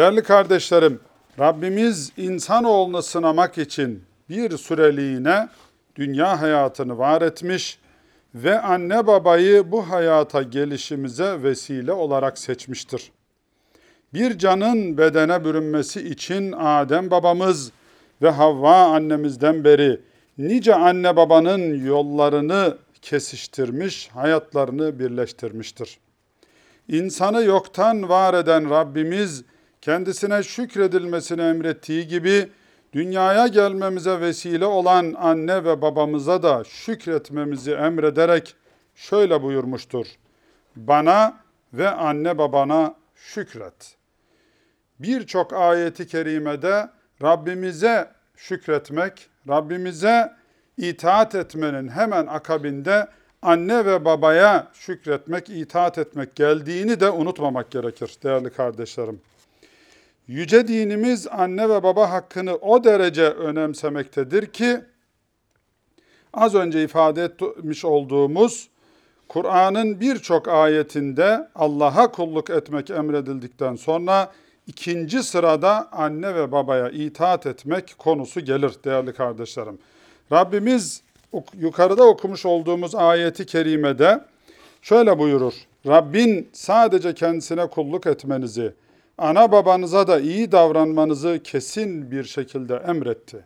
Değerli kardeşlerim, Rabbimiz insanoğlunu sınamak için bir süreliğine dünya hayatını var etmiş ve anne babayı bu hayata gelişimize vesile olarak seçmiştir. Bir canın bedene bürünmesi için Adem babamız ve Havva annemizden beri nice anne babanın yollarını kesiştirmiş, hayatlarını birleştirmiştir. İnsanı yoktan var eden Rabbimiz kendisine şükredilmesini emrettiği gibi dünyaya gelmemize vesile olan anne ve babamıza da şükretmemizi emrederek şöyle buyurmuştur. Bana ve anne babana şükret. Birçok ayeti kerimede Rabbimize şükretmek, Rabbimize itaat etmenin hemen akabinde anne ve babaya şükretmek, itaat etmek geldiğini de unutmamak gerekir değerli kardeşlerim. Yüce dinimiz anne ve baba hakkını o derece önemsemektedir ki az önce ifade etmiş olduğumuz Kur'an'ın birçok ayetinde Allah'a kulluk etmek emredildikten sonra ikinci sırada anne ve babaya itaat etmek konusu gelir değerli kardeşlerim. Rabbimiz yukarıda okumuş olduğumuz ayeti kerimede şöyle buyurur. Rabbin sadece kendisine kulluk etmenizi, ana babanıza da iyi davranmanızı kesin bir şekilde emretti.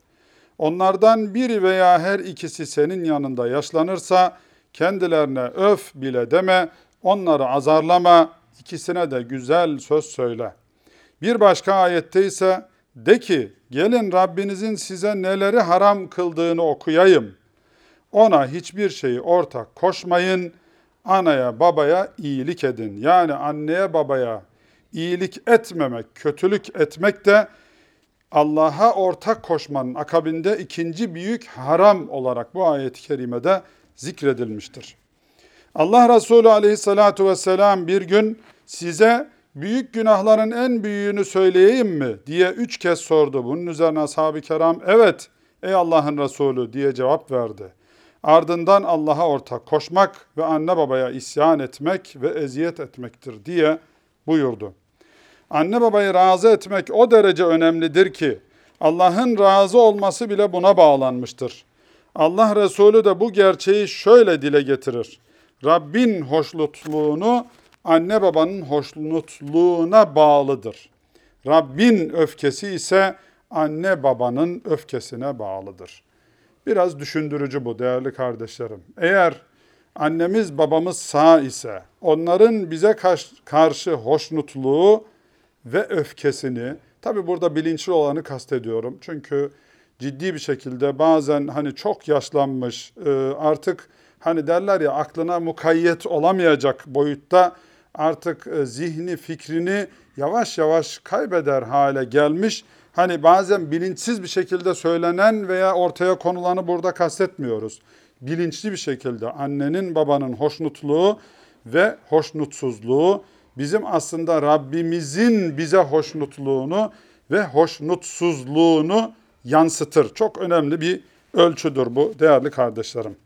Onlardan biri veya her ikisi senin yanında yaşlanırsa kendilerine öf bile deme, onları azarlama, ikisine de güzel söz söyle. Bir başka ayette ise de ki gelin Rabbinizin size neleri haram kıldığını okuyayım. Ona hiçbir şeyi ortak koşmayın. Anaya babaya iyilik edin. Yani anneye babaya iyilik etmemek, kötülük etmek de Allah'a ortak koşmanın akabinde ikinci büyük haram olarak bu ayet-i kerimede zikredilmiştir. Allah Resulü aleyhissalatu vesselam bir gün size büyük günahların en büyüğünü söyleyeyim mi diye üç kez sordu. Bunun üzerine ashab-ı kiram evet ey Allah'ın Resulü diye cevap verdi. Ardından Allah'a ortak koşmak ve anne babaya isyan etmek ve eziyet etmektir diye buyurdu. Anne babayı razı etmek o derece önemlidir ki Allah'ın razı olması bile buna bağlanmıştır. Allah Resulü de bu gerçeği şöyle dile getirir. Rabbin hoşnutluğunu anne babanın hoşnutluğuna bağlıdır. Rabbin öfkesi ise anne babanın öfkesine bağlıdır. Biraz düşündürücü bu değerli kardeşlerim. Eğer annemiz babamız sağ ise onların bize karşı hoşnutluğu ve öfkesini tabi burada bilinçli olanı kastediyorum. Çünkü ciddi bir şekilde bazen hani çok yaşlanmış e, artık hani derler ya aklına mukayyet olamayacak boyutta artık e, zihni fikrini yavaş yavaş kaybeder hale gelmiş. Hani bazen bilinçsiz bir şekilde söylenen veya ortaya konulanı burada kastetmiyoruz. Bilinçli bir şekilde annenin babanın hoşnutluğu ve hoşnutsuzluğu bizim aslında Rabbimizin bize hoşnutluğunu ve hoşnutsuzluğunu yansıtır. Çok önemli bir ölçüdür bu değerli kardeşlerim.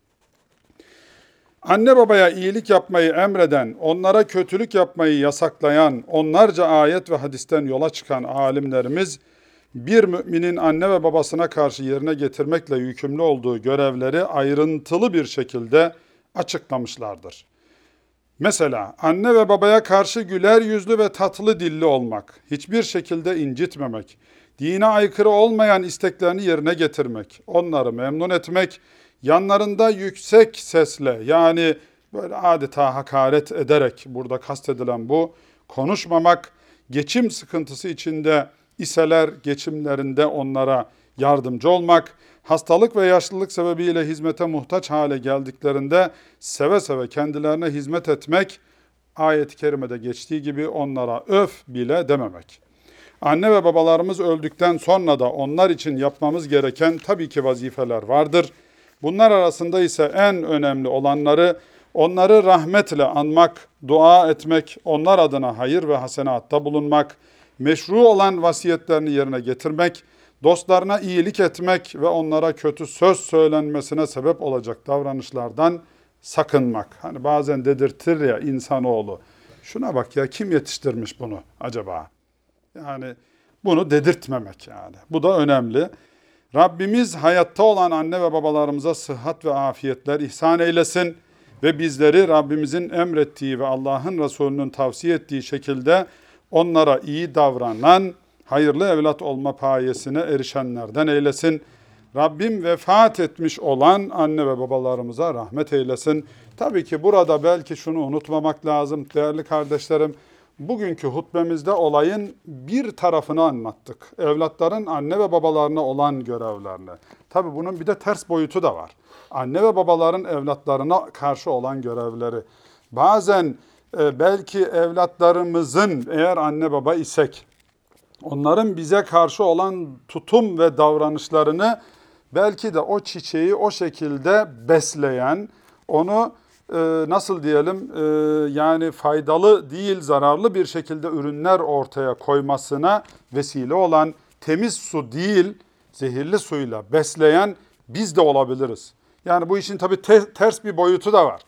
Anne babaya iyilik yapmayı emreden, onlara kötülük yapmayı yasaklayan, onlarca ayet ve hadisten yola çıkan alimlerimiz bir müminin anne ve babasına karşı yerine getirmekle yükümlü olduğu görevleri ayrıntılı bir şekilde açıklamışlardır. Mesela anne ve babaya karşı güler yüzlü ve tatlı dilli olmak, hiçbir şekilde incitmemek, dine aykırı olmayan isteklerini yerine getirmek, onları memnun etmek, yanlarında yüksek sesle yani böyle adeta hakaret ederek burada kastedilen bu konuşmamak, geçim sıkıntısı içinde iseler geçimlerinde onlara yardımcı olmak, hastalık ve yaşlılık sebebiyle hizmete muhtaç hale geldiklerinde seve seve kendilerine hizmet etmek, ayet-i kerimede geçtiği gibi onlara öf bile dememek. Anne ve babalarımız öldükten sonra da onlar için yapmamız gereken tabii ki vazifeler vardır. Bunlar arasında ise en önemli olanları onları rahmetle anmak, dua etmek, onlar adına hayır ve hasenatta bulunmak, meşru olan vasiyetlerini yerine getirmek, dostlarına iyilik etmek ve onlara kötü söz söylenmesine sebep olacak davranışlardan sakınmak. Hani bazen dedirtir ya insanoğlu. Şuna bak ya kim yetiştirmiş bunu acaba? Yani bunu dedirtmemek yani. Bu da önemli. Rabbimiz hayatta olan anne ve babalarımıza sıhhat ve afiyetler ihsan eylesin ve bizleri Rabbimizin emrettiği ve Allah'ın Resulü'nün tavsiye ettiği şekilde onlara iyi davranan, hayırlı evlat olma payesine erişenlerden eylesin. Rabbim vefat etmiş olan anne ve babalarımıza rahmet eylesin. Tabii ki burada belki şunu unutmamak lazım değerli kardeşlerim. Bugünkü hutbemizde olayın bir tarafını anlattık. Evlatların anne ve babalarına olan görevlerini. Tabii bunun bir de ters boyutu da var. Anne ve babaların evlatlarına karşı olan görevleri. Bazen e, belki evlatlarımızın eğer anne baba isek onların bize karşı olan tutum ve davranışlarını belki de o çiçeği o şekilde besleyen, onu e, nasıl diyelim e, yani faydalı değil zararlı bir şekilde ürünler ortaya koymasına vesile olan temiz su değil zehirli suyla besleyen biz de olabiliriz. Yani bu işin tabii te- ters bir boyutu da var.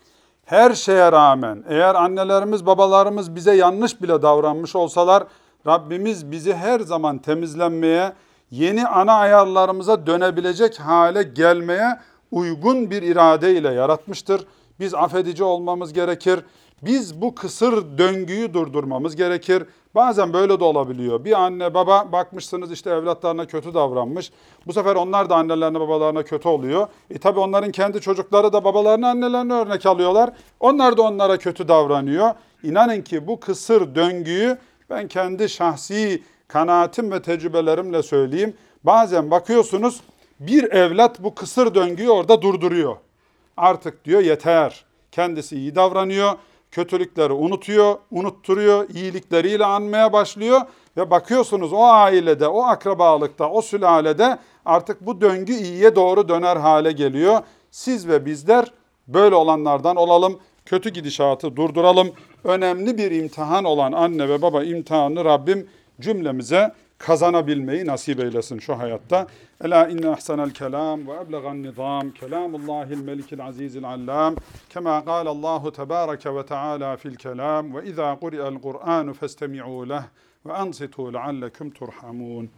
Her şeye rağmen eğer annelerimiz babalarımız bize yanlış bile davranmış olsalar Rabbimiz bizi her zaman temizlenmeye, yeni ana ayarlarımıza dönebilecek hale gelmeye uygun bir irade ile yaratmıştır. Biz affedici olmamız gerekir. Biz bu kısır döngüyü durdurmamız gerekir. Bazen böyle de olabiliyor. Bir anne baba bakmışsınız işte evlatlarına kötü davranmış. Bu sefer onlar da annelerine babalarına kötü oluyor. E tabi onların kendi çocukları da babalarını annelerine örnek alıyorlar. Onlar da onlara kötü davranıyor. İnanın ki bu kısır döngüyü ben kendi şahsi kanaatim ve tecrübelerimle söyleyeyim. Bazen bakıyorsunuz bir evlat bu kısır döngüyü orada durduruyor. Artık diyor yeter. Kendisi iyi davranıyor. Kötülükleri unutuyor, unutturuyor, iyilikleriyle anmaya başlıyor ve bakıyorsunuz o ailede, o akrabalıkta, o sülalede artık bu döngü iyiye doğru döner hale geliyor. Siz ve bizler böyle olanlardan olalım. Kötü gidişatı durduralım. Önemli bir imtihan olan anne ve baba imtihanını Rabbim cümlemize kazanabilmeyi nasip eylesin şu hayatta. Ela inne ahsanel kelam ve eblegan nizam kelamullahil melikil azizil allam kema Allahu tebareke ve teâlâ fil kelam ve izâ kuri'el Kur'anu festemi'û leh ve ansitu leallekum turhamun.